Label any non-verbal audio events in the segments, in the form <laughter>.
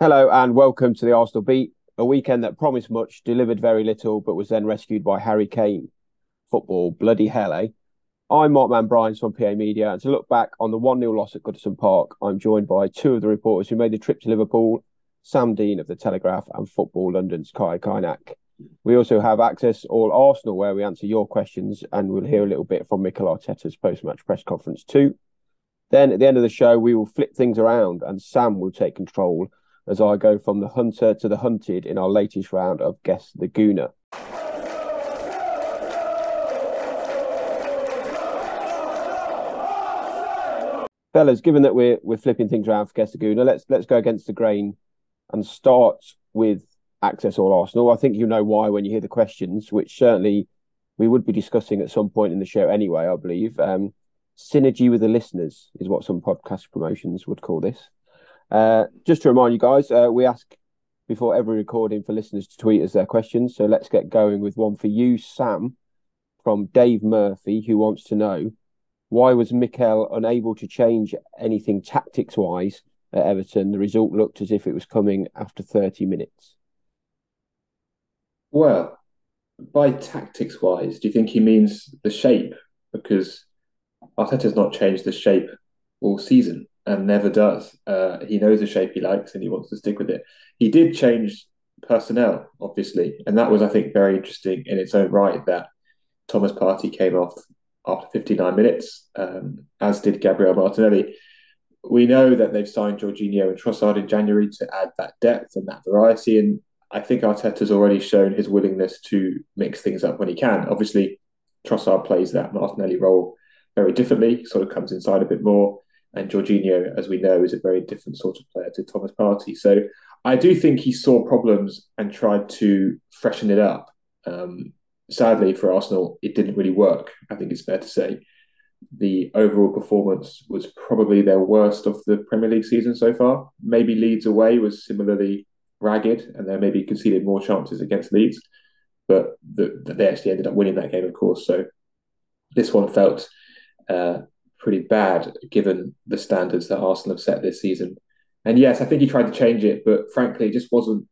Hello and welcome to the Arsenal Beat, a weekend that promised much, delivered very little, but was then rescued by Harry Kane. Football, bloody hell, eh? I'm Mark Mann-Bryans from PA Media, and to look back on the 1 0 loss at Goodison Park, I'm joined by two of the reporters who made the trip to Liverpool Sam Dean of The Telegraph and Football London's Kaya Kaynak. We also have access all Arsenal, where we answer your questions, and we'll hear a little bit from Mikel Arteta's post match press conference too. Then at the end of the show, we will flip things around and Sam will take control as I go from the hunter to the hunted in our latest round of Guess the Gooner. Fellas, given that we're we're flipping things around for Guess the Gooner, let's let's go against the grain and start with Access All Arsenal. I think you know why when you hear the questions, which certainly we would be discussing at some point in the show anyway, I believe. Um, synergy with the listeners is what some podcast promotions would call this. Uh, just to remind you guys, uh, we ask before every recording for listeners to tweet us their questions. So let's get going with one for you, Sam, from Dave Murphy, who wants to know why was Mikel unable to change anything tactics wise at Everton? The result looked as if it was coming after 30 minutes. Well, by tactics wise, do you think he means the shape? Because Arteta's not changed the shape all season and never does. Uh, he knows the shape he likes and he wants to stick with it. He did change personnel, obviously, and that was, I think, very interesting in its own right. That Thomas Partey came off after 59 minutes, um, as did Gabriel Martinelli. We know that they've signed Jorginho and Trossard in January to add that depth and that variety, and I think Arteta's already shown his willingness to mix things up when he can. Obviously, Trossard plays that Martinelli role very differently, sort of comes inside a bit more. And Jorginho, as we know, is a very different sort of player to Thomas Partey. So I do think he saw problems and tried to freshen it up. Um, sadly for Arsenal, it didn't really work. I think it's fair to say. The overall performance was probably their worst of the Premier League season so far. Maybe Leeds away was similarly ragged, and they maybe conceded more chances against Leeds, but the, the, they actually ended up winning that game, of course. So this one felt uh, pretty bad given the standards that Arsenal have set this season. And yes, I think he tried to change it, but frankly, it just wasn't.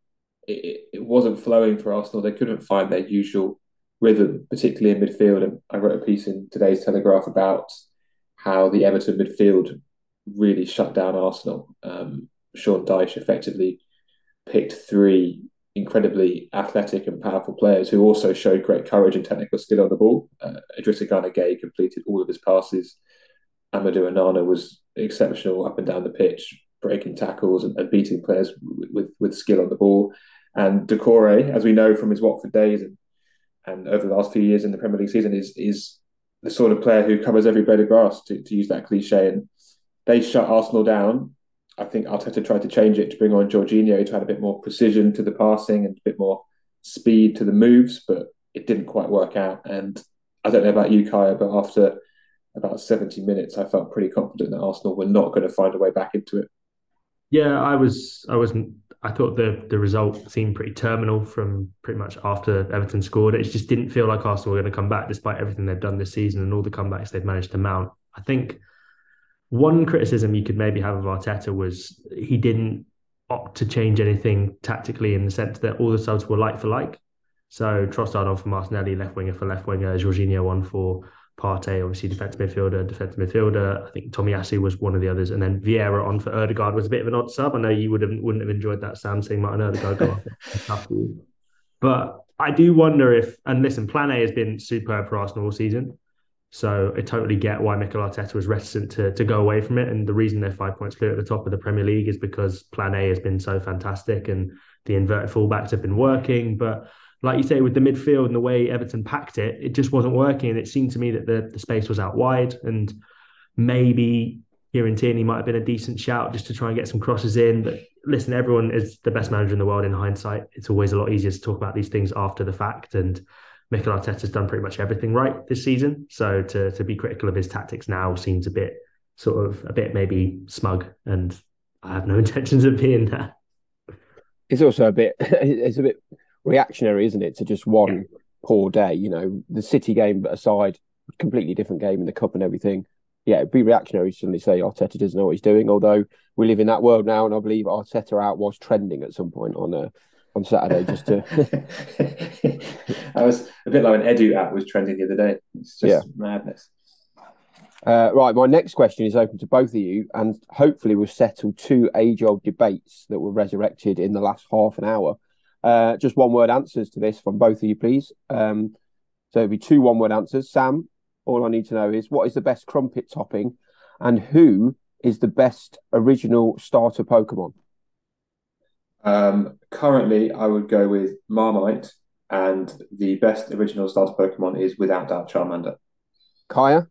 It, it wasn't flowing for Arsenal. They couldn't find their usual rhythm, particularly in midfield. And I wrote a piece in today's Telegraph about how the Everton midfield really shut down Arsenal. Um, Sean Dyche effectively picked three incredibly athletic and powerful players who also showed great courage and technical skill on the ball. Uh, Idrissa Gana Gueye completed all of his passes Amadou Onana was exceptional up and down the pitch, breaking tackles and, and beating players with, with, with skill on the ball. And Doucouré, as we know from his Watford days and and over the last few years in the Premier League season, is is the sort of player who covers every blade of grass, to, to use that cliche. And they shut Arsenal down. I think Arteta tried to change it to bring on Jorginho to add a bit more precision to the passing and a bit more speed to the moves, but it didn't quite work out. And I don't know about you, Kaya, but after about 70 minutes, I felt pretty confident that Arsenal were not going to find a way back into it. Yeah, I was. I wasn't. I thought the the result seemed pretty terminal from pretty much after Everton scored. It just didn't feel like Arsenal were going to come back, despite everything they've done this season and all the comebacks they've managed to mount. I think one criticism you could maybe have of Arteta was he didn't opt to change anything tactically in the sense that all the subs were like for like. So Trossard on for Martinelli, left winger for left winger, Jorginho on for Partey, obviously defensive midfielder, defensive midfielder. I think Tomiyasu was one of the others, and then Vieira on for Odegaard was a bit of an odd sub. I know you would have wouldn't have enjoyed that, Sam, seeing Martin Odegaard go off. <laughs> But I do wonder if, and listen, Plan A has been superb for Arsenal all season, so I totally get why Mikel Arteta was reticent to to go away from it. And the reason they're five points clear at the top of the Premier League is because Plan A has been so fantastic, and the inverted fullbacks have been working, but like you say, with the midfield and the way Everton packed it, it just wasn't working. And it seemed to me that the, the space was out wide, and maybe Kieran Tierney might have been a decent shout just to try and get some crosses in. But listen, everyone is the best manager in the world in hindsight. It's always a lot easier to talk about these things after the fact. And Mikel Arteta's done pretty much everything right this season. So to to be critical of his tactics now seems a bit sort of a bit maybe smug, and I have no <laughs> intentions of being that. It's also a bit. <laughs> It's a bit reactionary, isn't it, to just one yeah. poor day? You know, the City game aside, completely different game in the cup and everything. yeah, it'd be reactionary to suddenly say Arteta doesn't know what he's doing. Although we live in that world now, and I believe Arteta out was trending at some point on uh, on Saturday. Just to, <laughs> I was a bit like an Edu app was trending the other day. It's just yeah. madness. Uh, right, my next question is open to both of you, and hopefully we'll settle two age-old debates that were resurrected in the last half an hour. Uh, just one-word answers to this from both of you, please. Um, so it'll be two one-word answers. Sam, all I need to know is what is the best crumpet topping, and who is the best original starter Pokemon? Um, currently, I would go with Marmite, and the best original starter Pokemon is without doubt Charmander. Kaya?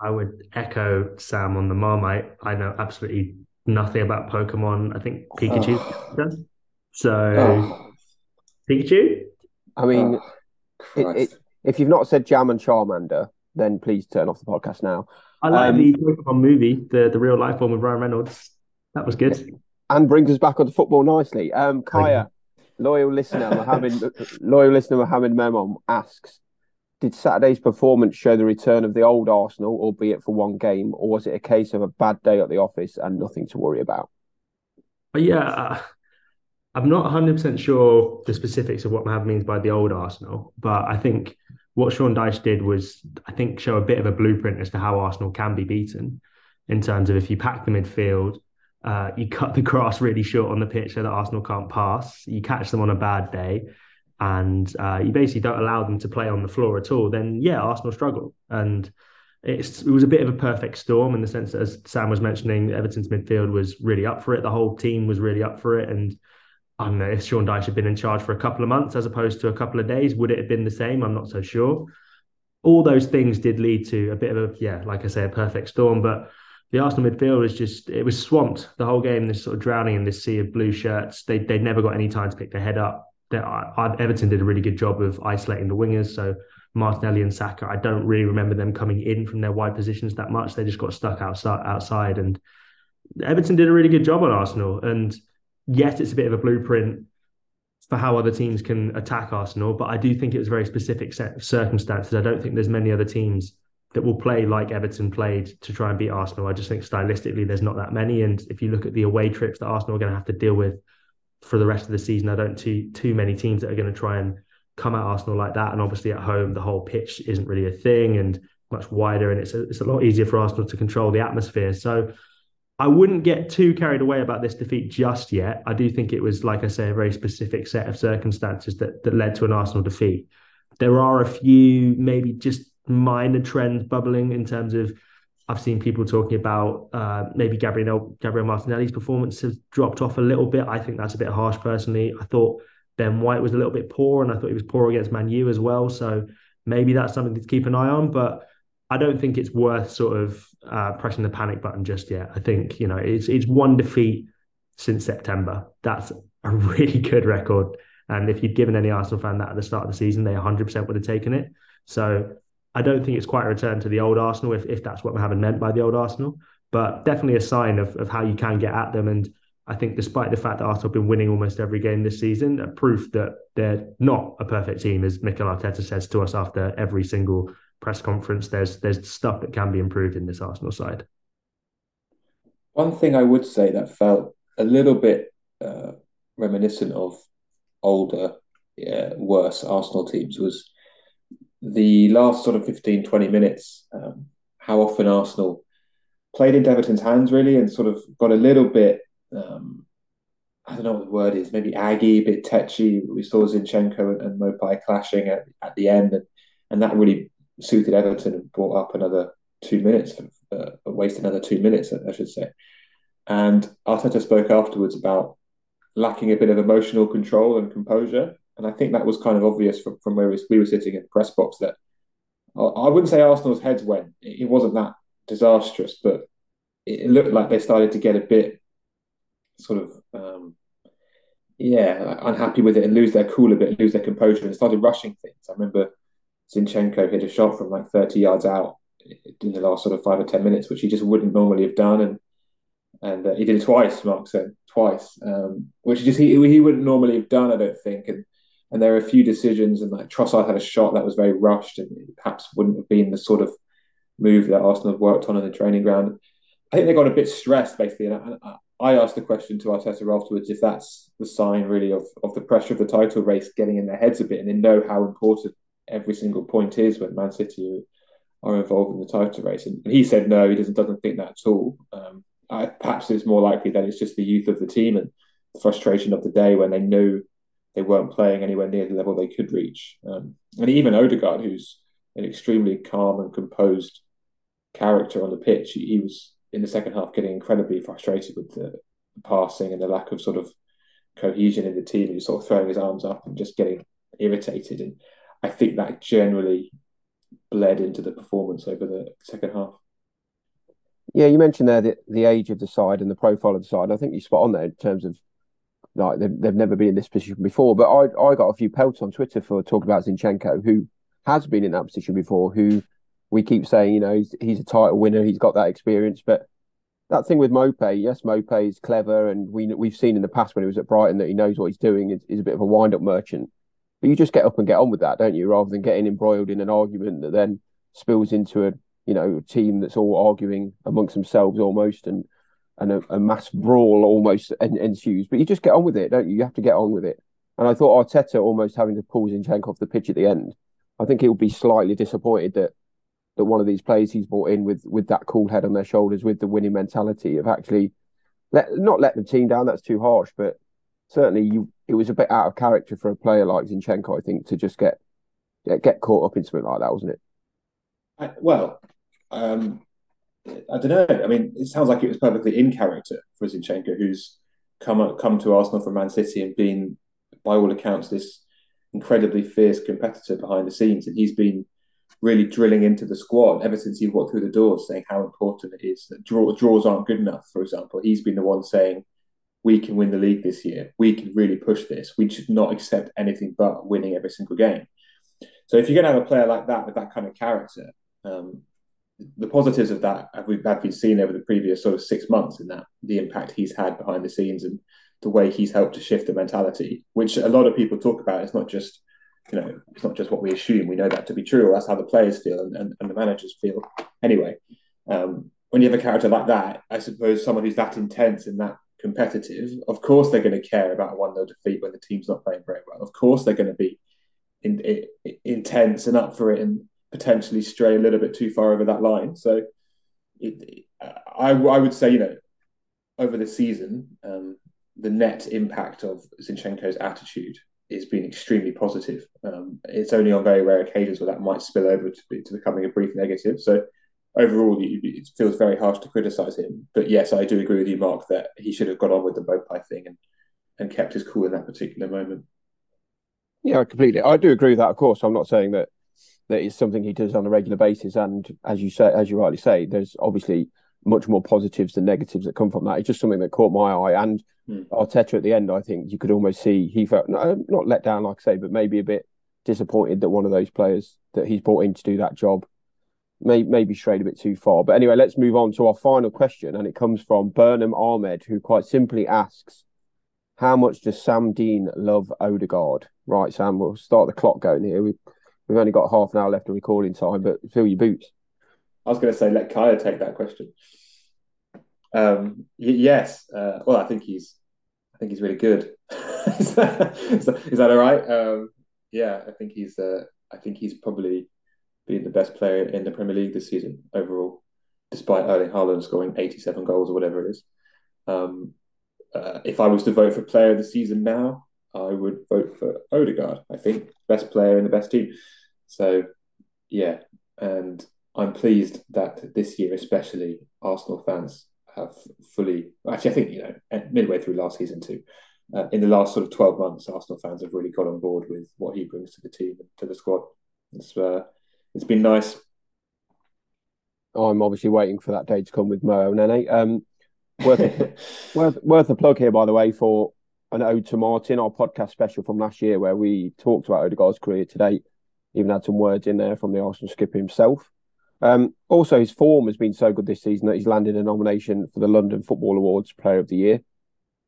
I would echo Sam on the Marmite. I know absolutely nothing about Pokemon. I think Pikachu. Oh. So oh. Pikachu. I mean, oh, it, it, if you've not said Jam and Charmander, then please turn off the podcast now. I like um, the Pokemon movie, the the real life one with Ryan Reynolds. That was good. And brings us back onto football nicely. Um, Kaya, loyal listener Mohammed, <laughs> loyal listener Mohammed Memon asks, did Saturday's performance show the return of the old Arsenal, albeit for one game, or was it a case of a bad day at the office and nothing to worry about? Yeah, uh, I'm not 100% sure the specifics of what Mahav means by the old Arsenal, but I think what Sean Dyche did was, I think, show a bit of a blueprint as to how Arsenal can be beaten in terms of if you pack the midfield, uh, you cut the grass really short on the pitch so that Arsenal can't pass, you catch them on a bad day, and uh, you basically don't allow them to play on the floor at all, then yeah, Arsenal struggle. And it was a bit of a perfect storm in the sense that, as Sam was mentioning, Everton's midfield was really up for it. The whole team was really up for it. And I don't know if Sean Dyche had been in charge for a couple of months as opposed to a couple of days, would it have been the same? I'm not so sure. All those things did lead to a bit of a, yeah, like I say, a perfect storm. But the Arsenal midfield was just, it was swamped the whole game, this sort of drowning in this sea of blue shirts. They, they never got any time to pick their head up that Everton did a really good job of isolating the wingers. So Martinelli and Saka, I don't really remember them coming in from their wide positions that much. They just got stuck outside, outside, and Everton did a really good job on Arsenal. And yet, it's a bit of a blueprint for how other teams can attack Arsenal. But I do think it was a very specific set of circumstances. I don't think there's many other teams that will play like Everton played to try and beat Arsenal. I just think stylistically, there's not that many. And if you look at the away trips that Arsenal are going to have to deal with for the rest of the season. I don't see too many teams that are going to try and come at Arsenal like that. And obviously at home, the whole pitch isn't really a thing and much wider, and it's a, it's a lot easier for Arsenal to control the atmosphere. So I wouldn't get too carried away about this defeat just yet. I do think it was, like I say, a very specific set of circumstances that that led to an Arsenal defeat. There are a few maybe just minor trends bubbling in terms of I've seen people talking about uh, maybe Gabriel Gabriel Martinelli's performance has dropped off a little bit. I think that's a bit harsh personally. I thought Ben White was a little bit poor, and I thought he was poor against Man U as well. So maybe that's something to keep an eye on. But I don't think it's worth sort of uh, pressing the panic button just yet. I think you know it's it's one defeat since September. That's a <laughs> really good record. And if you'd given any Arsenal fan that at the start of the season, they 100% would have taken it. So I don't think it's quite a return to the old Arsenal, if, if that's what we haven't meant by the old Arsenal, but definitely a sign of, of how you can get at them. And I think, despite the fact that Arsenal have been winning almost every game this season, a proof that they're not a perfect team, as Mikel Arteta says to us after every single press conference. There's there's stuff that can be improved in this Arsenal side. One thing I would say that felt a little bit uh, reminiscent of older, yeah, worse Arsenal teams was the last sort of 15, 20 minutes, um, how often Arsenal played into Everton's hands really and sort of got a little bit, um, I don't know what the word is, maybe aggy, a bit tetchy. We saw Zinchenko and, and Maupay clashing at, at the end, and, and that really suited Everton and brought up another two minutes, uh, wasted another two minutes, I should say. And Arteta spoke afterwards about lacking a bit of emotional control and composure. And I think that was kind of obvious from, from where we were sitting in the press box that I wouldn't say Arsenal's heads went. It wasn't that disastrous, but it looked like they started to get a bit sort of, um, yeah, unhappy with it and lose their cool a bit, lose their composure, and started rushing things. I remember Zinchenko hit a shot from like 30 yards out in the last sort of five or 10 minutes, which he just wouldn't normally have done. And and uh, he did it twice, Mark said, twice, um, which just he, he wouldn't normally have done, I don't think. And and there are a few decisions, and like Trossard had a shot that was very rushed, and perhaps wouldn't have been the sort of move that Arsenal have worked on in the training ground. I think they got a bit stressed basically, and I, I asked the question to Arteta afterwards if that's the sign really of of the pressure of the title race getting in their heads a bit, and they know how important every single point is when Man City are involved in the title race. And, he said no, he doesn't doesn't think that at all. Um, I, perhaps it's more likely that it's just the youth of the team and the frustration of the day when they knew they weren't playing anywhere near the level they could reach. Um, and even Odegaard, who's an extremely calm and composed character on the pitch, he, he was in the second half getting incredibly frustrated with the, passing and the lack of sort of cohesion in the team. He was sort of throwing his arms up and just getting irritated. And I think that generally bled into the performance over the second half. Yeah, you mentioned there the, the age of the side and the profile of the side. I think you spot on there in terms of like they've, they've never been in this position before. But I I got a few pelts on Twitter for talking about Zinchenko, who has been in that position before. Who we keep saying, you know, he's, he's a title winner, he's got that experience. But that thing with Maupay, yes, Maupay is clever, and we we've seen in the past when he was at Brighton that he knows what he's doing. Is, is a bit of a wind up merchant. But you just get up and get on with that, don't you? Rather than getting embroiled in an argument that then spills into a you know a team that's all arguing amongst themselves almost and and a, a mass brawl almost ensues. But you just get on with it, don't you? You have to get on with it. And I thought Arteta almost having to pull Zinchenko off the pitch at the end. I think he'll be slightly disappointed that that one of these players he's brought in with with that cool head on their shoulders, with the winning mentality of actually let not let the team down. That's too harsh, but certainly you it was a bit out of character for a player like Zinchenko. I think to just get get caught up in something like that, wasn't it? I, well, um, I don't know. I mean, it sounds like it was perfectly in character for Zinchenko, who's come come to Arsenal from Man City and been, by all accounts, this incredibly fierce competitor behind the scenes, and he's been really drilling into the squad ever since he walked through the doors, saying how important it is that draw, draws aren't good enough. For example, he's been the one saying we can win the league this year. We can really push this. We should not accept anything but winning every single game. So if you're going to have a player like that with that kind of character, um, the positives of that have we have been seen over the previous sort of six months in that the impact he's had behind the scenes and the way he's helped to shift the mentality, which a lot of people talk about. It's not just you know it's not just what we assume. We know that to be true, or that's how the players feel and, and, and the managers feel. Anyway, um, when you have a character like that, I suppose someone who's that intense and that competitive, of course they're going to care about one nil defeat when the team's not playing very well. Of course they're going to be in, in, intense and up for it and potentially stray a little bit too far over that line. So it, I, I would say, you know, over the season, um, the net impact of Zinchenko's attitude has been extremely positive. Um, it's only on very rare occasions where that might spill over to, be, to becoming a brief negative. So overall, it feels very harsh to criticise him. But yes, I do agree with you, Mark, that he should have got on with the Maupay thing and, and kept his cool in that particular moment. Yeah, I completely. I do agree with that. Of course, I'm not saying that that is something he does on a regular basis. And as you say, as you rightly say, there's obviously much more positives than negatives that come from that. It's just something that caught my eye. And mm. Arteta at the end, I think you could almost see he felt not let down, like I say, but maybe a bit disappointed that one of those players that he's brought in to do that job may maybe strayed a bit too far. But anyway, let's move on to our final question, and it comes from Burhan Ahmed, who quite simply asks, "How much does Sam Dean love Odegaard?" Right, Sam, we'll start the clock going here. We've We've only got half an hour left of recording time, but fill your boots. I was going to say let Kaya take that question. Um, yes, uh, well, I think he's, I think he's really good. <laughs> is, that, is, that all right? Um, yeah, I think he's, uh, I think he's probably been the best player in the Premier League this season overall, despite Erling Haaland scoring eighty-seven goals or whatever it is. Um, uh, if I was to vote for Player of the Season now, I would vote for Odegaard. I think best player in the best team. So, yeah, and I'm pleased that this year, especially, Arsenal fans have fully. Actually, I think you know, midway through last season too. Uh, in the last sort of twelve months, Arsenal fans have really got on board with what he brings to the team and to the squad. It's uh, it's been nice. I'm obviously waiting for that day to come with Mo Elneny. Um, worth, <laughs> worth worth a plug here, by the way, for an ode to Martin, our podcast special from last year, where we talked about Odegaard's career to date. Even had some words in there from the Arsenal skipper himself. Um, also, his form has been so good this season that he's landed a nomination for the London Football Awards Player of the Year.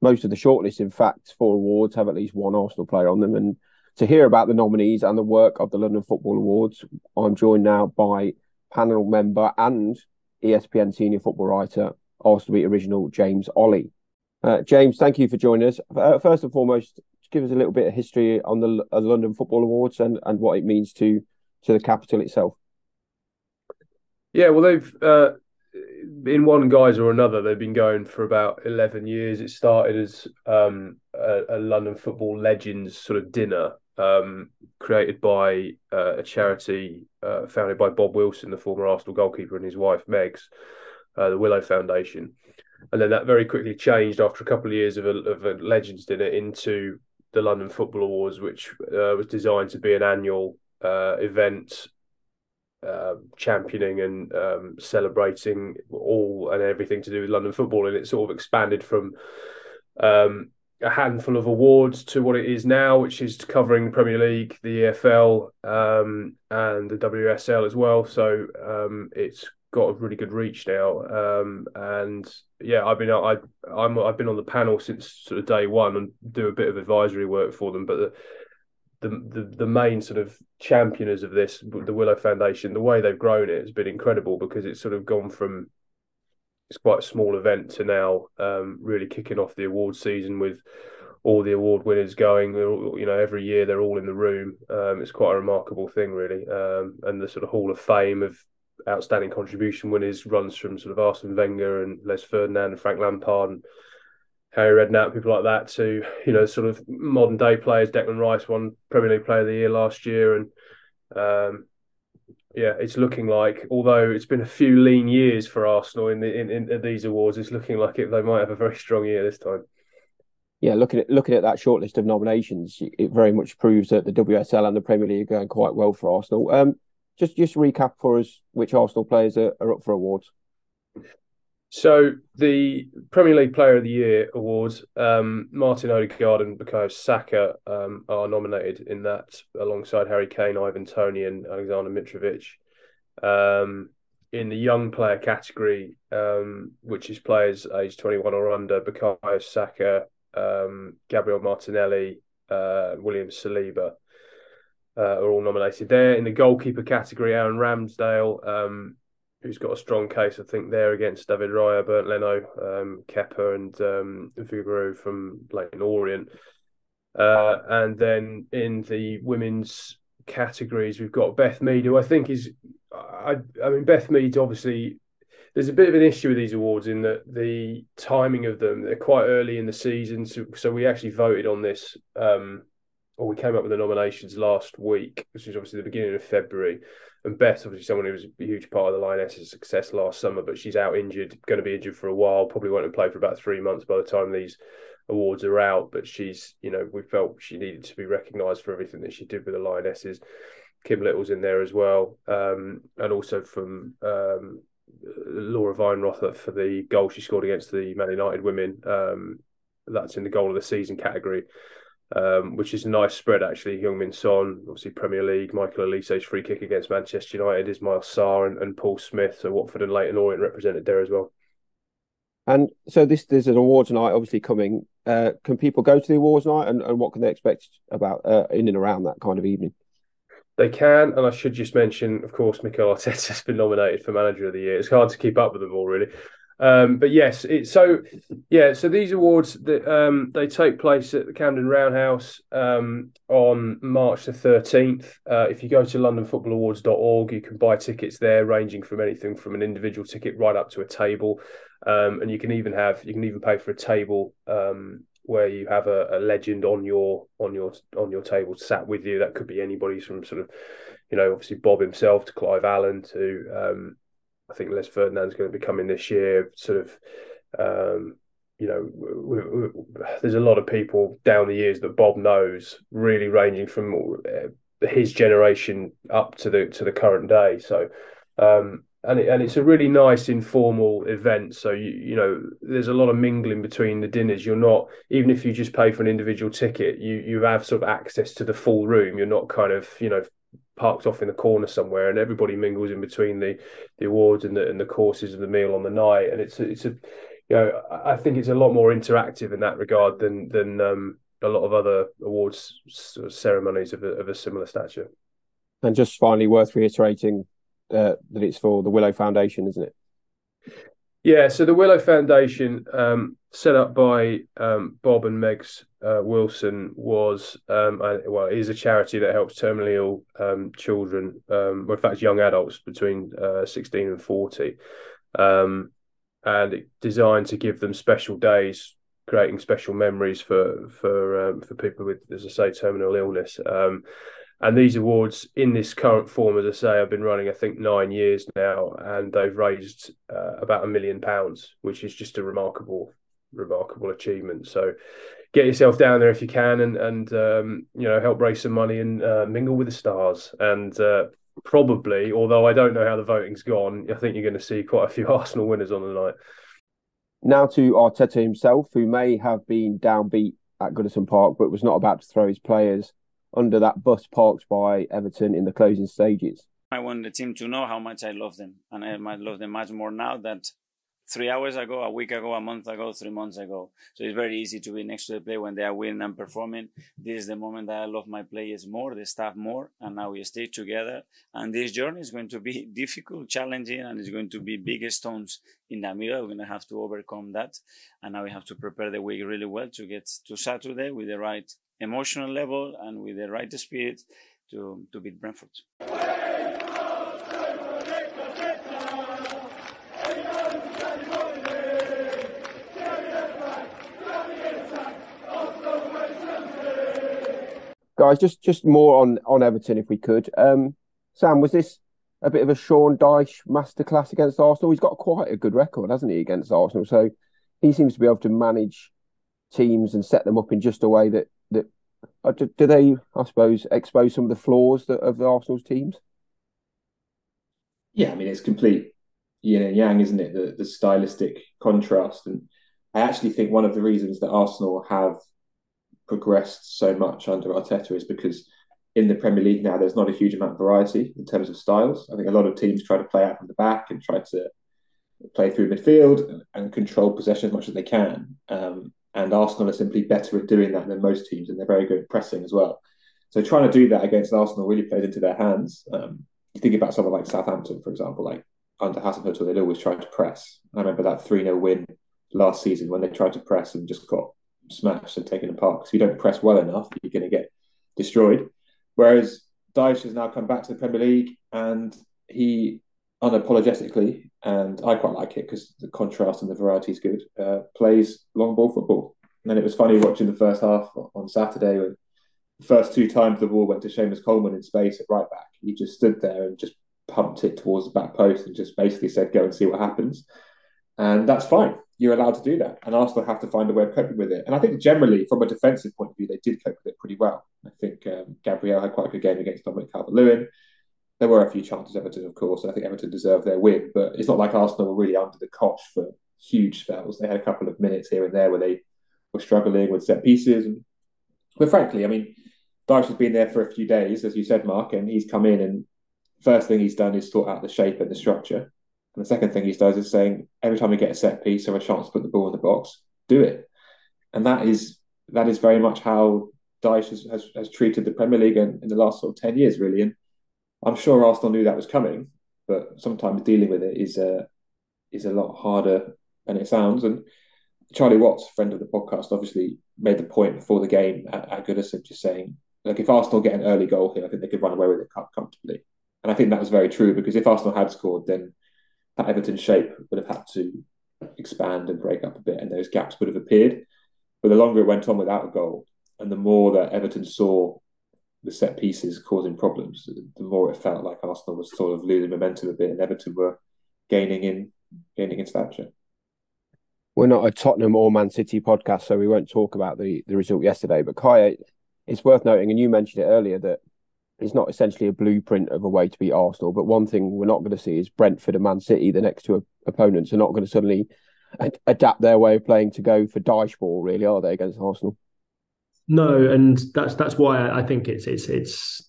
Most of the shortlists, in fact, for awards have at least one Arsenal player on them. And to hear about the nominees and the work of the London Football Awards, I'm joined now by panel member and ESPN senior football writer, Arsenal Beat original James Olley. Uh, James, thank you for joining us. Uh, first and foremost, give us a little bit of history on the uh, London Football Awards and, and what it means to to the capital itself. Yeah, well, they've uh, in one guise or another, they've been going for about eleven years. It started as um, a, a, London football legends sort of dinner um, created by uh, a charity uh, founded by Bob Wilson, the former Arsenal goalkeeper, and his wife Megs, uh, the Willow Foundation. And then that very quickly changed after a couple of years of a, of a Legends dinner into the London Football Awards, which uh, was designed to be an annual uh, event uh, championing and um, celebrating all and everything to do with London football. And it sort of expanded from um, a handful of awards to what it is now, which is covering the Premier League, the EFL, um, and the WSL as well. So um, it's got a really good reach now. Um, and yeah, I've been I I'm I've been on the panel since sort of day one and do a bit of advisory work for them. But the the the, the main sort of championers of this, the Willow Foundation, the way they've grown it has been incredible because it's sort of gone from it's quite a small event to now um, really kicking off the award season with all the award winners going. You know, every year they're all in the room. Um, it's quite a remarkable thing, really. Um, and the sort of Hall of Fame of outstanding contribution winners runs from sort of Arsene Wenger and Les Ferdinand and Frank Lampard and Harry Redknapp, people like that, to you know sort of modern day players. Declan Rice won Premier League Player of the Year last year, and um, yeah, it's looking like although it's been a few lean years for Arsenal in the in, in these awards, it's looking like it, they might have a very strong year this time. Yeah, looking at looking at that short list of nominations, it very much proves that the WSL and the Premier League are going quite well for Arsenal. Um, just just recap for us which Arsenal players are, are up for awards. So the Premier League Player of the Year awards, um, Martin Odegaard and Bukayo Saka um, are nominated in that, alongside Harry Kane, Ivan Toney, and Alexander Mitrovic. Um, in the young player category, um, which is players aged 21 or under, Bukayo Saka, um, Gabriel Martinelli, uh, William Saliba uh, are all nominated there. In the goalkeeper category, Aaron Ramsdale, um, who's got a strong case, I think, there against David Raya, Bernd Leno, um, Kepa, and um, Vigouroux from Leyton Orient. Uh, and then in the women's categories, we've got Beth Mead, who I think is, I, I mean, Beth Mead obviously. There's a bit of an issue with these awards in that the timing of them, they're quite early in the season. So, so we actually voted on this um, or we came up with the nominations last week, which is obviously the beginning of February. And Beth, obviously, someone who was a huge part of the Lionesses' success last summer, but she's out injured, going to be injured for a while. Probably won't play for about three months by the time these awards are out. But she's, you know, we felt she needed to be recognised for everything that she did with the Lionesses. Kim Little's in there as well, um, and also from um, Laura Wienroither for the goal she scored against the Man United women. Um, that's in the goal of the season category um, which is a nice spread actually. Heung-min Son, obviously Premier League, Michael Olise's free kick against Manchester United, Ismail Sarr and, and Paul Smith. So Watford and Leyton Orient represented there as well. And so this there's an awards night obviously coming. Uh, can people go to the awards night and, and what can they expect about uh, in and around that kind of evening? They can, and I should just mention, of course, Mikel Arteta has <laughs> been nominated for Manager of the Year. It's hard to keep up with them all, really. Um, but yes, it, so yeah, so these awards that um, they take place at the Camden Roundhouse um, on March the thirteenth. Uh, if you go to LondonFootballAwards.org, you can buy tickets there, ranging from anything from an individual ticket right up to a table, um, and you can even have you can even pay for a table um, where you have a, a legend on your on your on your table sat with you. That could be anybody from sort of you know obviously Bob himself to Clive Allen to um, I think Les Ferdinand's going to be coming this year. Sort of, um, you know, we, we, there's a lot of people down the years that Bob knows, really ranging from uh, his generation up to the to the current day. So, um, and it, and it's a really nice informal event. So you you know, there's a lot of mingling between the dinners. You're not even if you just pay for an individual ticket, you you have sort of access to the full room. You're not kind of you know parked off in the corner somewhere, and everybody mingles in between the the awards and the and the courses of the meal on the night. And it's a, it's a you know I think it's a lot more interactive in that regard than than um, a lot of other awards ceremonies of a, of a similar stature. And just finally, worth reiterating uh, that it's for the Willow Foundation, isn't it? Yeah, so the Willow Foundation, um, set up by um, Bob and Megs uh, Wilson, was um, well, it is a charity that helps terminally ill um, children, um, or in fact, young adults between uh, sixteen and forty, um, and it designed to give them special days, creating special memories for for for people with, as I say, terminal illness. And these awards in this current form, as I say, I've been running, I think, nine years now, and they've raised uh, about a million pounds, which is just a remarkable, remarkable achievement. So get yourself down there if you can and, and um, you know, help raise some money and uh, mingle with the stars. And uh, probably, although I don't know how the voting's gone, I think you're going to see quite a few <laughs> Arsenal winners on the night. Now to Arteta himself, who may have been downbeat at Goodison Park, but was not about to throw his players under that bus parked by Everton in the closing stages. I want the team to know how much I love them, and I might love them much more now that three hours ago, a week ago, a month ago, three months ago. So it's very easy to be next to the player when they are winning and performing. This is the moment that I love my players more, the staff more, and now we stay together. And this journey is going to be <laughs> difficult, challenging, and it's going to be big stones in the middle. We're going to have to overcome that. And now we have to prepare the week really well to get to Saturday with the right emotional level and with the right spirit to, to beat Brentford. Guys, just just more on on Everton, if we could. Um, Sam, was this a bit of a Sean Dyche masterclass against Arsenal? He's got quite a good record, hasn't he, against Arsenal? So he seems to be able to manage teams and set them up in just a way that do, do, they, I suppose, expose some of the flaws that, of the Arsenal's teams? Yeah, I mean it's complete yin and yang, isn't it? The the stylistic contrast, and I actually think one of the reasons that Arsenal have progressed so much under Arteta is because in the Premier League now there's not a huge amount of variety in terms of styles. I think a lot of teams try to play out from the back and try to play through midfield and, and control possession as much as they can. Um, and Arsenal are simply better at doing that than most teams, and they're very good at pressing as well. So trying to do that against Arsenal really plays into their hands. Um, you think about someone like Southampton, for example, like under Hasenhüttl, they'd always try to press. I remember that 3 0 win last season when they tried to press and just got smashed and taken apart. Because if you don't press well enough, you're going to get destroyed. Whereas Dyche has now come back to the Premier League and he unapologetically, and I quite like it because the contrast and the variety is good, uh, plays long ball football. And then it was funny watching the first half on Saturday when the first two times the ball went to Seamus Coleman in space at right back. He just stood there and just pumped it towards the back post and just basically said, go and see what happens. And that's fine. You're allowed to do that. And Arsenal have to find a way of coping with it. And I think generally, from a defensive point of view, they did cope with it pretty well. I think um, Gabriel had quite a good game against Dominic Calvert Lewin there were a few chances Everton, of course. I think Everton deserved their win, but it's not like Arsenal were really under the cosh for huge spells. They had a couple of minutes here and there where they were struggling with set pieces. And, but frankly, I mean, Dyche has been there for a few days, as you said, Mark, and he's come in and first thing he's done is sort out the shape and the structure. And the second thing he does is saying every time we get a set piece or a chance to put the ball in the box, do it. And that is that is very much how Dyche has, has, has treated the Premier League in, in the last sort of 10 years, really. And I'm sure Arsenal knew that was coming, but sometimes dealing with it is a uh, is a lot harder than it sounds. And Charlie Watts, friend of the podcast, obviously made the point before the game at, at Goodison, just saying, like, if Arsenal get an early goal here, I think they could run away with it comfortably. And I think that was very true because if Arsenal had scored, then that Everton shape would have had to expand and break up a bit, and those gaps would have appeared. But the longer it went on without a goal, and the more that Everton saw the set pieces causing problems, the more it felt like Arsenal was sort of losing momentum a bit, and Everton were gaining in gaining in stature. We're not a Tottenham or Man City podcast, so we won't talk about the, the result yesterday. But Kaya, it's worth noting, and you mentioned it earlier, that it's not essentially a blueprint of a way to beat Arsenal. But one thing we're not going to see is Brentford and Man City, the next two opponents, are not going to suddenly adapt their way of playing to go for Dyche ball, really, are they, against Arsenal? No, and that's that's why I think it's it's it's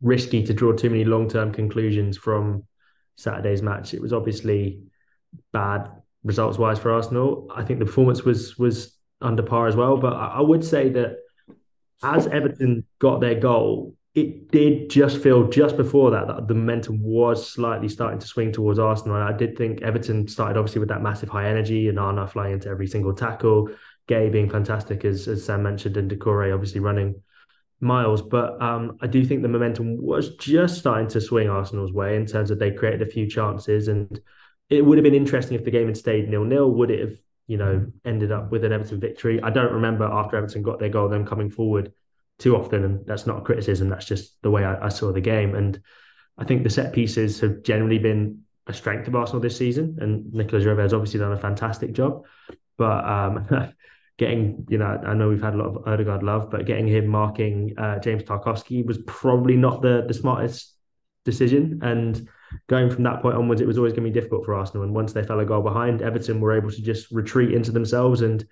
risky to draw too many long term conclusions from Saturday's match. It was obviously bad results wise for Arsenal. I think the performance was was under par as well. But I, I would say that as Everton got their goal, it did just feel just before that that the momentum was slightly starting to swing towards Arsenal. I did think Everton started obviously with that massive high energy and Onana flying into every single tackle, Gueye being fantastic as as Sam mentioned, and Doucouré obviously running miles. But um, I do think the momentum was just starting to swing Arsenal's way in terms of they created a few chances, and it would have been interesting if the game had stayed nil nil. Would it have you know ended up with an Everton victory? I don't remember after Everton got their goal them coming forward too often, and that's not a criticism. That's just the way I, I saw the game, and I think the set pieces have generally been a strength of Arsenal this season, and Nicolas has obviously done a fantastic job. But um, <laughs> getting, you know, I know we've had a lot of Odegaard love, but getting him marking uh, James Tarkowski was probably not the the smartest decision. And going from that point onwards, it was always going to be difficult for Arsenal. And once they fell a goal behind, Everton were able to just retreat into themselves. And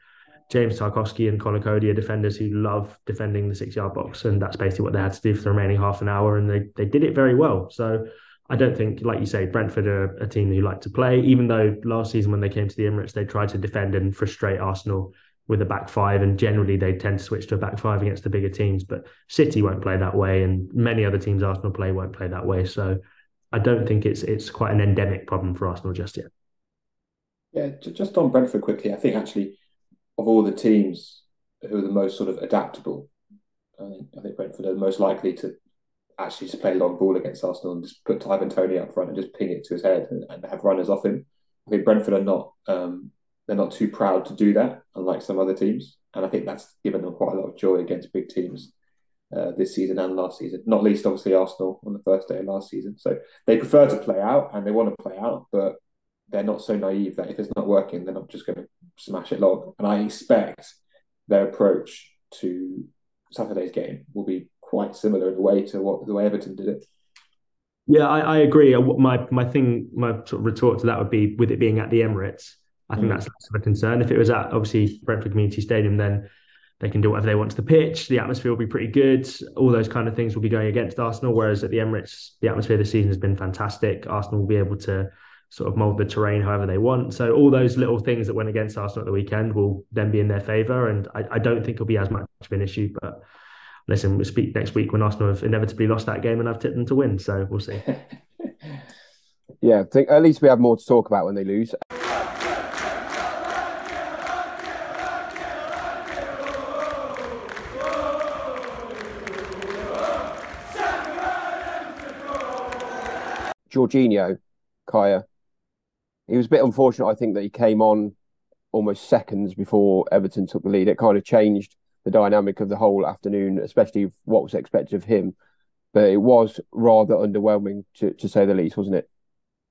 James Tarkowski and Conor Coady are defenders who love defending the six yard box. And that's basically what they had to do for the remaining half an hour. And they, they did it very well. So I don't think, like you say, Brentford are a team who like to play, even though last season when they came to the Emirates, they tried to defend and frustrate Arsenal with a back five, and generally they tend to switch to a back five against the bigger teams. But City won't play that way, and many other teams Arsenal play won't play that way. So I don't think it's it's quite an endemic problem for Arsenal just yet. Yeah, just on Brentford quickly, I think actually of all the teams who are the most sort of adaptable, I think, I think Brentford are the most likely to actually just play long ball against Arsenal and just put Ivan Toney up front and just ping it to his head and, and have runners off him. I think Brentford are not um, they're not too proud to do that, unlike some other teams. And I think that's given them quite a lot of joy against big teams uh, this season and last season. Not least, obviously, Arsenal on the first day of last season. So they prefer to play out and they want to play out, but they're not so naive that if it's not working, they're not just going to smash it long. And I expect their approach to Saturday's game will be quite similar in a way to what the way Everton did it. Yeah, I, I agree. My my thing, my retort to that would be with it being at the Emirates. I think mm. that's less of a concern. If it was at obviously Brentford Community Stadium, then they can do whatever they want to the pitch. The atmosphere will be pretty good. All those kind of things will be going against Arsenal. Whereas at the Emirates, the atmosphere this season has been fantastic. Arsenal will be able to sort of mold the terrain however they want. So all those little things that went against Arsenal at the weekend will then be in their favour. And I, I don't think it'll be as much of an issue. But listen, we'll speak next week when Arsenal have inevitably lost that game and I've tipped them to win. So we'll see. <laughs> yeah, I think at least we have more to talk about when they lose. Jorginho, Kaya. He was a bit unfortunate, I think, that he came on almost seconds before Everton took the lead. It kind of changed the dynamic of the whole afternoon, especially what was expected of him. But it was rather underwhelming, to, to say the least, wasn't it?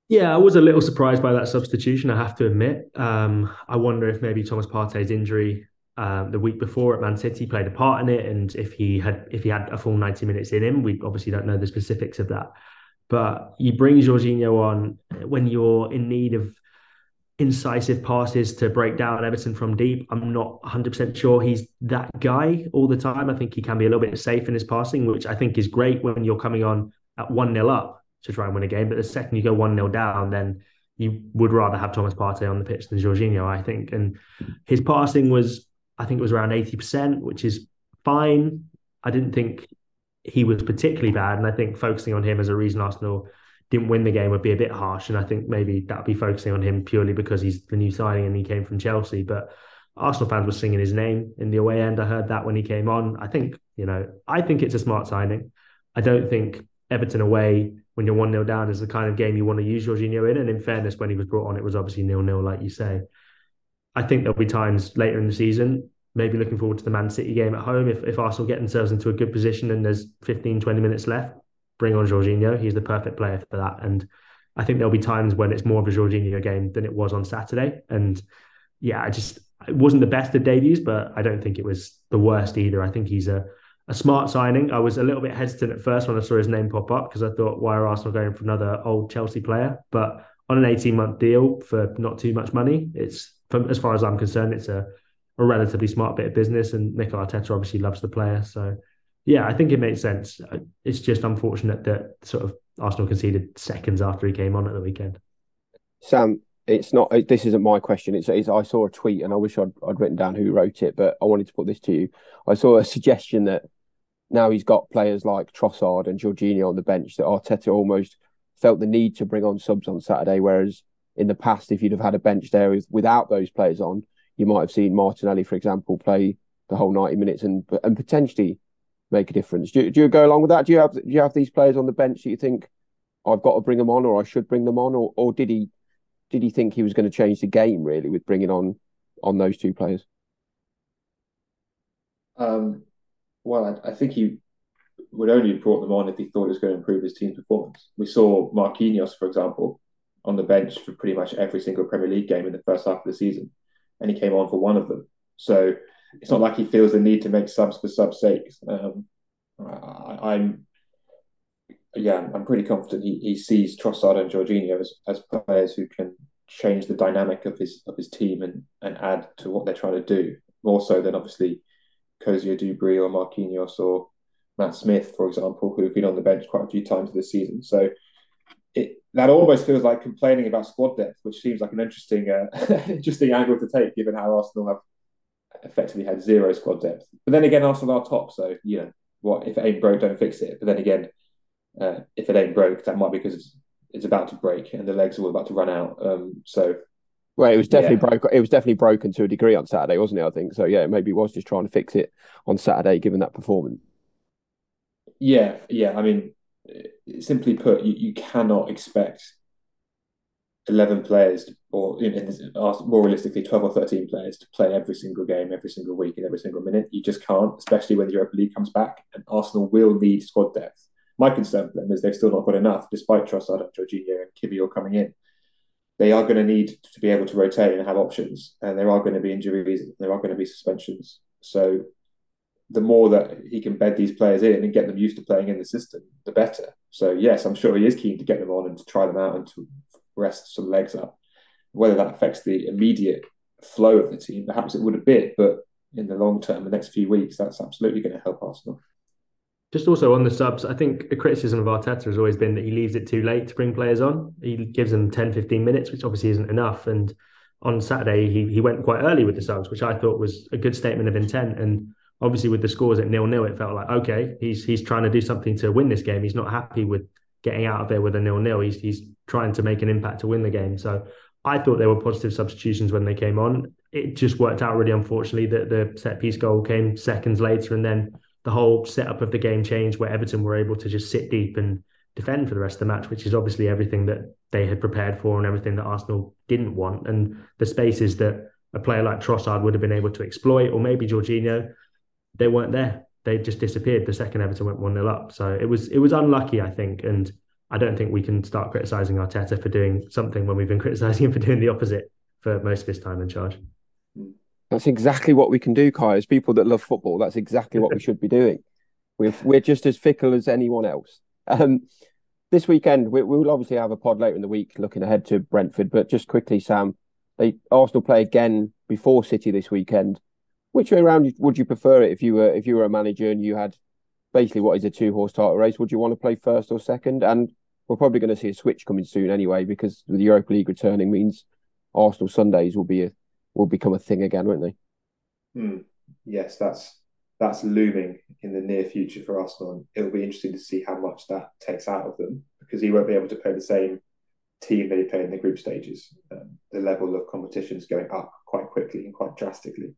Yeah, I was a little surprised by that substitution. I have to admit. Um, I wonder if maybe Thomas Partey's injury um, the week before at Man City played a part in it, and if he had if he had a full ninety minutes in him, we obviously don't know the specifics of that. But you bring Jorginho on uh, when you're in need of incisive passes to break down Everton from deep. I'm not 100% sure he's that guy all the time. I think he can be a little bit safe in his passing, which I think is great when you're coming on at 1 0 up to try and win a game. But the second you go 1 0 down, then you would rather have Thomas Partey on the pitch than Jorginho, I think. And his passing was, I think it was around 80%, which is fine. I didn't think he was particularly bad. And I think focusing on him as a reason Arsenal didn't win the game would be a bit harsh. And I think maybe that'd be focusing on him purely because he's the new signing and he came from Chelsea. But Arsenal fans were singing his name in the away end. I heard that when he came on. I think, you know, I think it's a smart signing. I don't think Everton away when you're 1 0 down is the kind of game you want to use Jorginho in. And in fairness, when he was brought on, it was obviously nil nil, like you say. I think there'll be times later in the season maybe looking forward to the Man City game at home. If, if Arsenal get themselves into a good position and there's 15, 20 minutes left, bring on Jorginho. He's the perfect player for that. And I think there'll be times when it's more of a Jorginho game than it was on Saturday. And yeah, I just, it wasn't the best of debuts, but I don't think it was the worst either. I think he's a, a smart signing. I was a little bit hesitant at first when I saw his name pop up because I thought, why are Arsenal going for another old Chelsea player? But on an 18 month deal for not too much money, it's, as far as I'm concerned, it's a a relatively smart bit of business, and Mikel Arteta obviously loves the player. So, yeah, I think it makes sense. It's just unfortunate that sort of Arsenal conceded seconds after he came on at the weekend. Sam, it's not. This isn't my question. It's, it's I saw a tweet, and I wish I'd, I'd written down who wrote it, but I wanted to put this to you. I saw a suggestion that now he's got players like Trossard and Jorginho on the bench that Arteta almost felt the need to bring on subs on Saturday. Whereas in the past, if you'd have had a bench there with, without those players on, you might have seen Martinelli, for example, play the whole 90 minutes and and potentially make a difference. Do, do you go along with that? Do you have do you have these players on the bench that you think I've got to bring them on or I should bring them on or or did he did he think he was going to change the game really with bringing on on those two players? Um, well, I, I, think he would only have brought them on if he thought it was going to improve his team's performance. We saw Marquinhos, for example, on the bench for pretty much every single Premier League game in the first half of the season, and he came on for one of them. So it's not like he feels the need to make subs for subs' sake. Um, I, am yeah, I'm pretty confident he, he sees Trossard and Jorginho as, as players who can change the dynamic of his of his team and, and add to what they're trying to do more so than obviously Koscielny-Doucouré or Marquinhos or Matt Smith, for example, who've been on the bench quite a few times this season. So it that almost feels like complaining about squad depth, which seems like an interesting uh, <laughs> interesting angle to take, given how Arsenal have effectively had zero squad depth. But then again, Arsenal are top, so you know what if it ain't broke, don't fix it. But then again, uh, if it ain't broke, that might be because it's, it's, about to break and the legs are all about to run out. Um, so. Well, it was definitely yeah. broke. It was definitely broken to a degree on Saturday, wasn't it? I think so. Yeah, maybe he was just trying to fix it on Saturday, given that performance. Yeah, yeah. I mean, simply put, you, you cannot expect 11 players or in, in, uh, more realistically 12 or 13 players to play every single game every single week and every single minute. You just can't especially when the Europa League comes back and Arsenal will need squad depth. My concern for them is they've still not got enough despite Trossard and Jorginho and Kiwior coming in. They are going to need to be able to rotate and have options and there are going to be injuries and there are going to be suspensions. So the more that he can bed these players in and get them used to playing in the system, the better. So yes, I'm sure he is keen to get them on and to try them out and to rest some legs up. Whether that affects the immediate flow of the team, perhaps it would a bit, but in the long term, the next few weeks, that's absolutely going to help Arsenal. Just also on the subs, I think a criticism of Arteta has always been that he leaves it too late to bring players on. He gives them 10, 15 minutes, which obviously isn't enough. And on Saturday, he, he went quite early with the subs, which I thought was a good statement of intent. And obviously, with the scores at nil nil, it felt like, okay, he's he's trying to do something to win this game. He's not happy with getting out of there with a nil nil. He's, he's trying to make an impact to win the game. So I thought there were positive substitutions when they came on. It just worked out really unfortunately that the set piece goal came seconds later, and then the whole setup of the game changed where Everton were able to just sit deep and defend for the rest of the match, which is obviously everything that they had prepared for and everything that Arsenal didn't want. And the spaces that a player like Trossard would have been able to exploit, or maybe Jorginho, they weren't there. They just disappeared the second Everton went 1 0 up. So it was it was unlucky, I think. And I don't think we can start criticising Arteta for doing something when we've been <laughs> criticising him for doing the opposite for most of his time in charge. That's exactly what we can do, Kai. As people that love football, that's exactly what we <laughs> should be doing. We're, we're just as fickle as anyone else. Um, this weekend, we, will obviously have a pod later in the week looking ahead to Brentford. But just quickly, Sam, they Arsenal play again before City this weekend. Which way around would you prefer it if you were if you were a manager and you had basically what is a two horse title race? Would you want to play first or second? And we're probably going to see a switch coming soon anyway, because the Europa League returning means Arsenal Sundays will be a, will become a thing again, won't they? Hmm. Yes, that's that's looming in the near future for Arsenal. And it'll be interesting to see how much that takes out of them because he won't be able to play the same team that he played in the group stages. Um, the level of competition is going up quite quickly and quite drastically,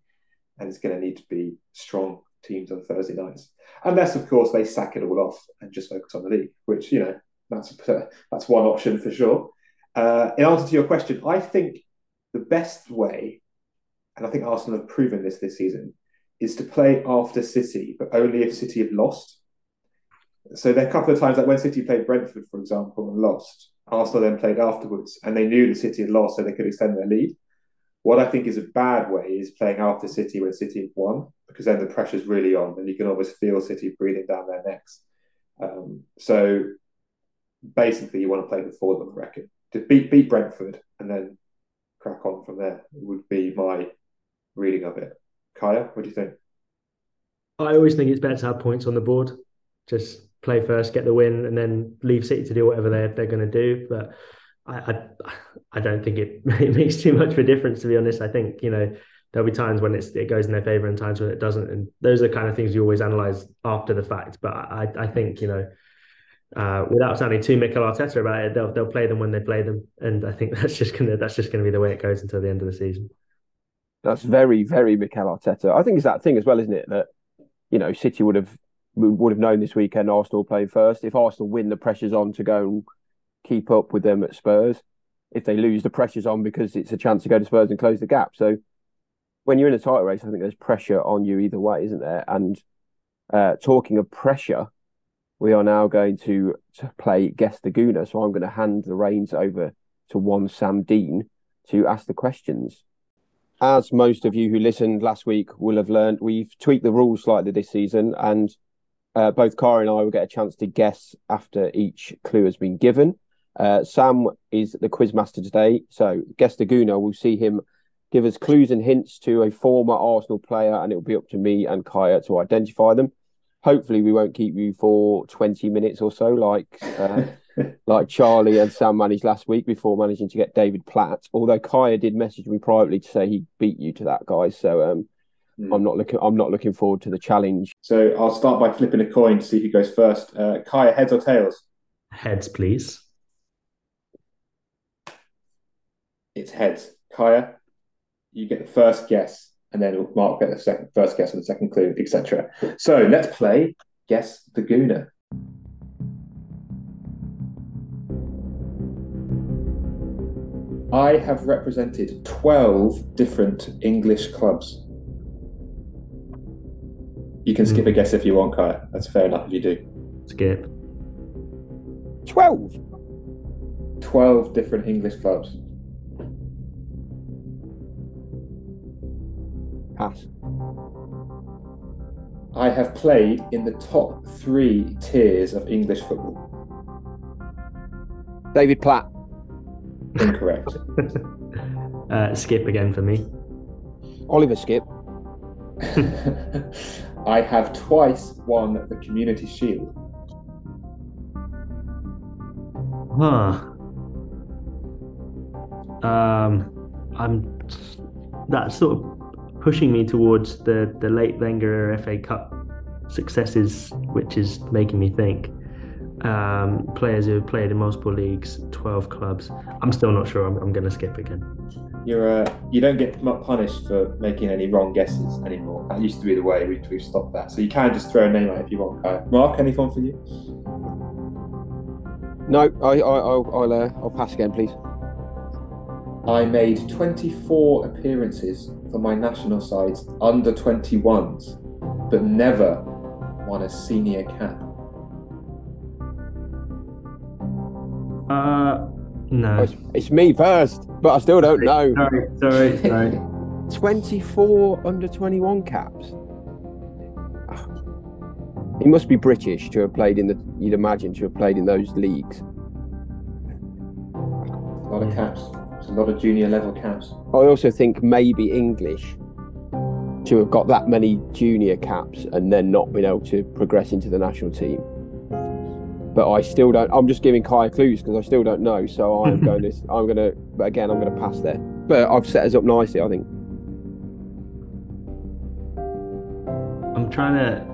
and it's going to need to be strong teams on Thursday nights, unless of course they sack it all off and just focus on the league, which you know that's <laughs> that's one option for sure. Uh, in answer to your question, I think the best way, and I think Arsenal have proven this this season, is to play after City, but only if City have lost. So there are a couple of times, like when City played Brentford, for example, and lost, Arsenal then played afterwards, and they knew the City had lost, so they could extend their lead. What I think is a bad way is playing after City when City have won, because then the pressure's really on, and you can almost feel City breathing down their necks. Um, so basically you want to play before them, I reckon. To beat beat Brentford and then crack on from there would be my reading of it. Kaya, what do you think? I always think it's better to have points on the board. Just play first, get the win, and then leave City to do whatever they're they're going to do. But I, I, I don't think it, <laughs> it makes too much of a difference to be honest. I think you know there'll be times when it goes in their favor and times when it doesn't. And those are the kind of things you always analyze after the fact. But I, I think you know, uh, without sounding too Mikel Arteta about it, they'll they'll play them when they play them, and I think <laughs> that's just gonna that's just gonna be the way it goes until the end of the season. That's very very Mikel Arteta. I think it's that thing as well, isn't it? That you know, City would have would have known this weekend Arsenal playing first. If Arsenal win, the pressure's on to go keep up with them at Spurs. If they lose, the pressure's on because it's a chance to go to Spurs and close the gap. So when you're in a title race, I think there's pressure on you either way, isn't there? And uh, talking of pressure, we are now going to, to play Guess the Gooner. So I'm going to hand the reins over to one Sam Dean to ask the questions. As most of you who listened last week will have learned, we've tweaked the rules slightly this season, and uh, both Kaya and I will get a chance to guess after each clue has been given. Uh, Sam is the quizmaster today, so Guess the Gooner. We'll see him give us clues and hints to a former Arsenal player, and it will be up to me and Kaya to identify them. Hopefully, we won't keep you for twenty minutes or so, like uh, <laughs> like Charlie and Sam managed last week before managing to get David Platt. Although Kaya did message me privately to say he beat you to that, guy. So um, mm. I'm not looking. I'm not looking forward to the challenge. So I'll start by flipping a coin to see who goes first. Uh, Kaya, heads or tails? Heads, please. It's heads. Kaya, you get the first guess, and then Mark get the second first guess and the second clue, etc. So let's play Guess the Gooner. I have represented 12 different English clubs. You can skip a hmm. guess if you want, Kaya. That's fair enough if you do. Skip. 12? 12 different English clubs. Pass. I have played in the top three tiers of English football. David Platt. Incorrect. <laughs> uh, skip again for me. Oliver Skip. <laughs> I have twice won the Community Shield. Huh. Um, I'm. that sort of pushing me towards the the late Wenger FA Cup successes, which is making me think. Um, players who have played in multiple leagues, twelve clubs. I'm still not sure. I'm, I'm going to skip again. You're uh, you don't get punished for making any wrong guesses anymore. That used to be the way. We've, we've stopped that. So you can just throw a name out if you want. Uh, Mark, anything for you? No, I, I, I'll, I'll, uh, I'll pass again, please. I made 24 appearances for my national sides under 21s, but never won a senior cap. Uh, no. It's, it's, me first, but I still don't know. Sorry, sorry, sorry. <laughs> 24 under 21 caps. He must be British to have played in the. You'd imagine to have played in those leagues. A lot of caps a lot of junior level caps. I also think maybe English to have got that many junior caps and then not been able to progress into the national team. But I still don't. I'm just giving Kai clues because I still don't know. So I'm <laughs> going to. I'm going to. But again, I'm going to pass there. But I've set us up nicely, I think. I'm trying to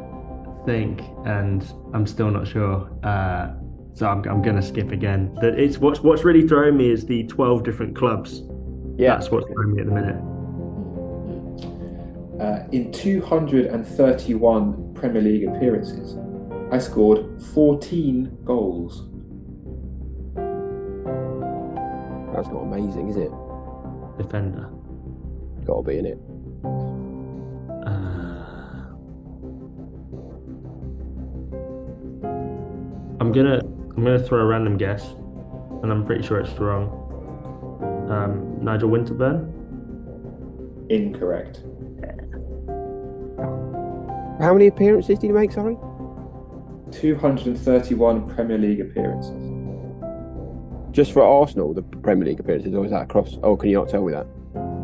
think, and I'm still not sure. Uh, so I'm, I'm going to skip again. That it's what's what's really throwing me is the 12 different clubs. Yeah, that's what's throwing me at the minute. Uh, in 231 Premier League appearances, I scored 14 goals. That's not amazing, is it? Defender. Got to be in it. Uh, I'm gonna I'm going to throw a random guess, and I'm pretty sure it's wrong. Um, Nigel Winterburn? Incorrect. How many appearances did he make, sorry? 231 Premier League appearances. Just for Arsenal, the Premier League appearances, or is that across? Oh, can you not tell me that?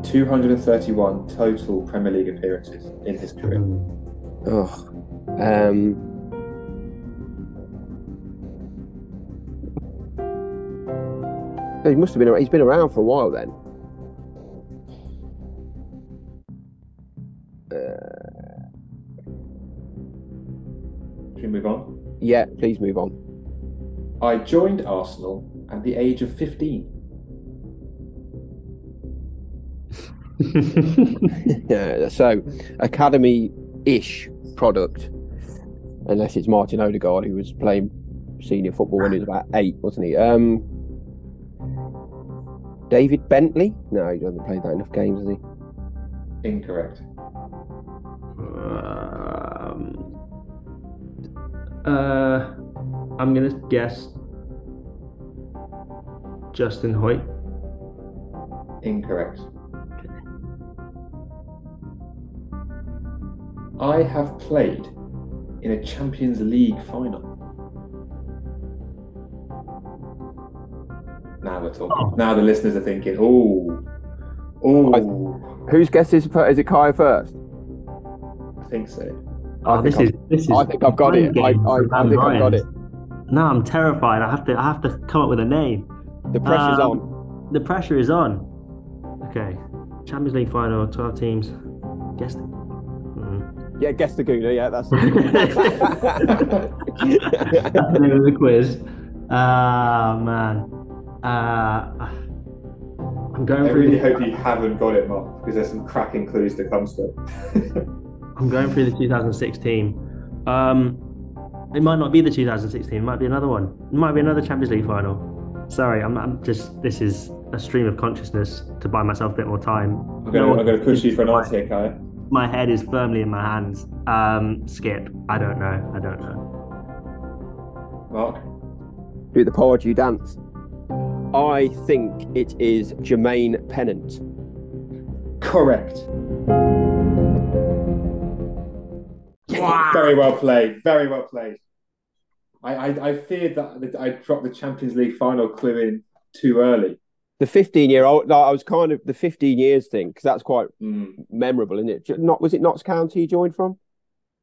231 total Premier League appearances in his career. Oh. Um, He must have been. He's been around for a while then. Should we move on? Yeah, please move on. I joined Arsenal at the age of 15. yeah, <laughs> <laughs> so academy-ish product, unless it's Martin Odegaard who was playing senior football when he was about eight, wasn't he? Um, David Bentley? No, he doesn't play that enough games, has he? Incorrect. Um, uh, I'm gonna guess Justin Hoyte. Incorrect. I have played in a Champions League final. Now we're. Oh. Now the listeners are thinking, oh, oh, Whose guess is is it Kai first? I think so. Oh, this is this is. I think I've got it. I, I, I Van think I've got it. No, I'm terrified. I have to. I have to come up with a name. The pressure's Um, on. The pressure is on. Okay, Champions League final, twelve teams. Guess. Mm. Yeah, guess the Gooner. Yeah, that's. <laughs> That's the name of the quiz. Ah man. Uh, I'm going I through. really the, hope you haven't got it, Mark, because there's some cracking clues to come still. <laughs> I'm going through the 2016. Um, it might not be the 2016. It might be another one. It might be another Champions League final. Sorry, I'm, I'm just. This is a stream of consciousness to buy myself a bit more time. I'm going to to push you for an my, answer here, Kai. my head is firmly in my hands. Um, skip. I don't know. I don't know. Mark, Do the pod, you dance. I think it is Jermaine Pennant. correct. Very well played. Very well played. I, I, I feared that that I dropped the Champions League final clue in too early. The 15 year old, like, I was kind of the 15 years thing because that's quite Mm, memorable, isn't it? Not was it Notts County you joined from?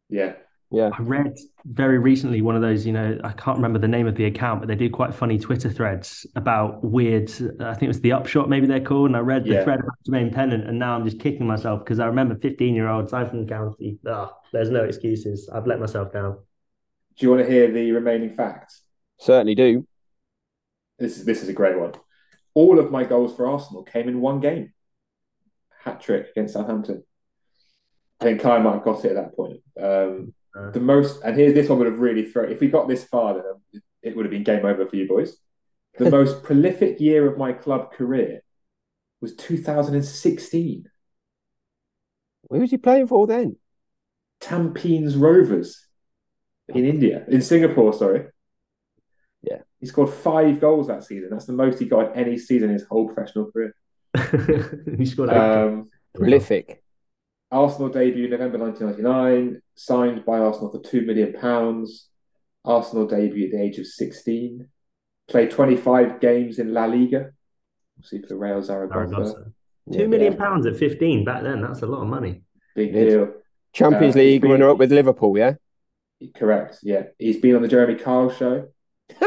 yeah. Yeah, I read very recently one of those, you know, I can't remember the name of the account, but they do quite funny Twitter threads about weird, I think it was the upshot, maybe they're called. And I read the Yeah. thread about Jermaine Pennant, and now I'm just kicking myself because I remember 15 year olds, I'm from County. Ugh, there's no excuses. I've let myself down. Do you want to hear the remaining facts? certainly do. This is this is a great one. All of my goals for Arsenal came in one game. Hat trick against Southampton. I think Kai might have got it at that point. Um, Uh. the most, and here's this one would have really thrown. If we got this far, then it would have been game over for you boys. The <laughs> most prolific year of my club career was 2016. Who was he playing for then? Tampines Rovers in India, in Singapore, sorry. Yeah. He scored five goals that season. That's the most he got in any season in his whole professional career. <laughs> he scored. Um, Prolific. Arsenal debut November 1999, signed by Arsenal for £2 million. Arsenal debut at the age of 16. Played 25 games in La Liga. Obviously for Real Zaragoza. Zaragoza. Yeah. Two million pounds at 15 back then. That's a lot of money. Big deal. Champions Uh, League been- runner up with Liverpool, yeah? Correct, yeah. He's been on the Jeremy Kyle show. <laughs>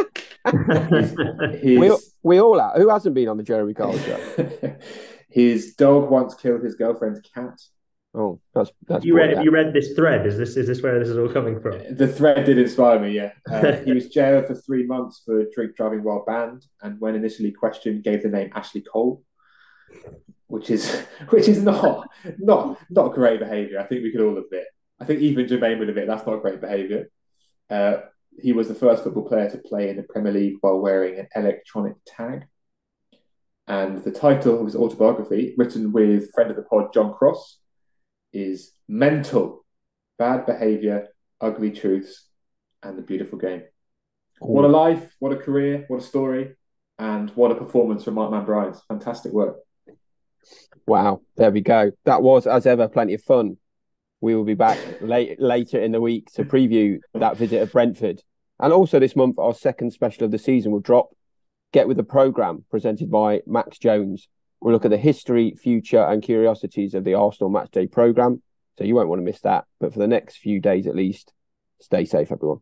His, We, we all have. Who hasn't been on the Jeremy Kyle show? <laughs> his dog once killed his girlfriend's cat. Oh, that's that's you read poor, you read this thread. Is this is this where this is all coming from? The thread did inspire me, yeah. Uh, <laughs> he was jailed for three months for drink driving while banned, and when initially questioned, gave the name Ashley Cole, which is <laughs> which is not not not great behaviour. I think we could all admit. I think even Jermaine would admit that's not great behaviour. Uh, he was the first football player to play in the Premier League while wearing an electronic tag. And the title of his autobiography, written with friend of the pod John Cross, is Mental Bad Behaviour, Ugly Truths, and the Beautiful Game. What a life, what a career, what a story, and what a performance from Mark Mann-Bryans. Fantastic work. Wow, there we go. That was, as ever, plenty of fun. We will be back late, later in the week to preview that visit of Brentford. And also this month, our second special of the season will drop. Get with the programme presented by Max Jones. We'll look at the history, future, and curiosities of the Arsenal Matchday programme. So you won't want to miss that. But for the next few days at least, stay safe, everyone.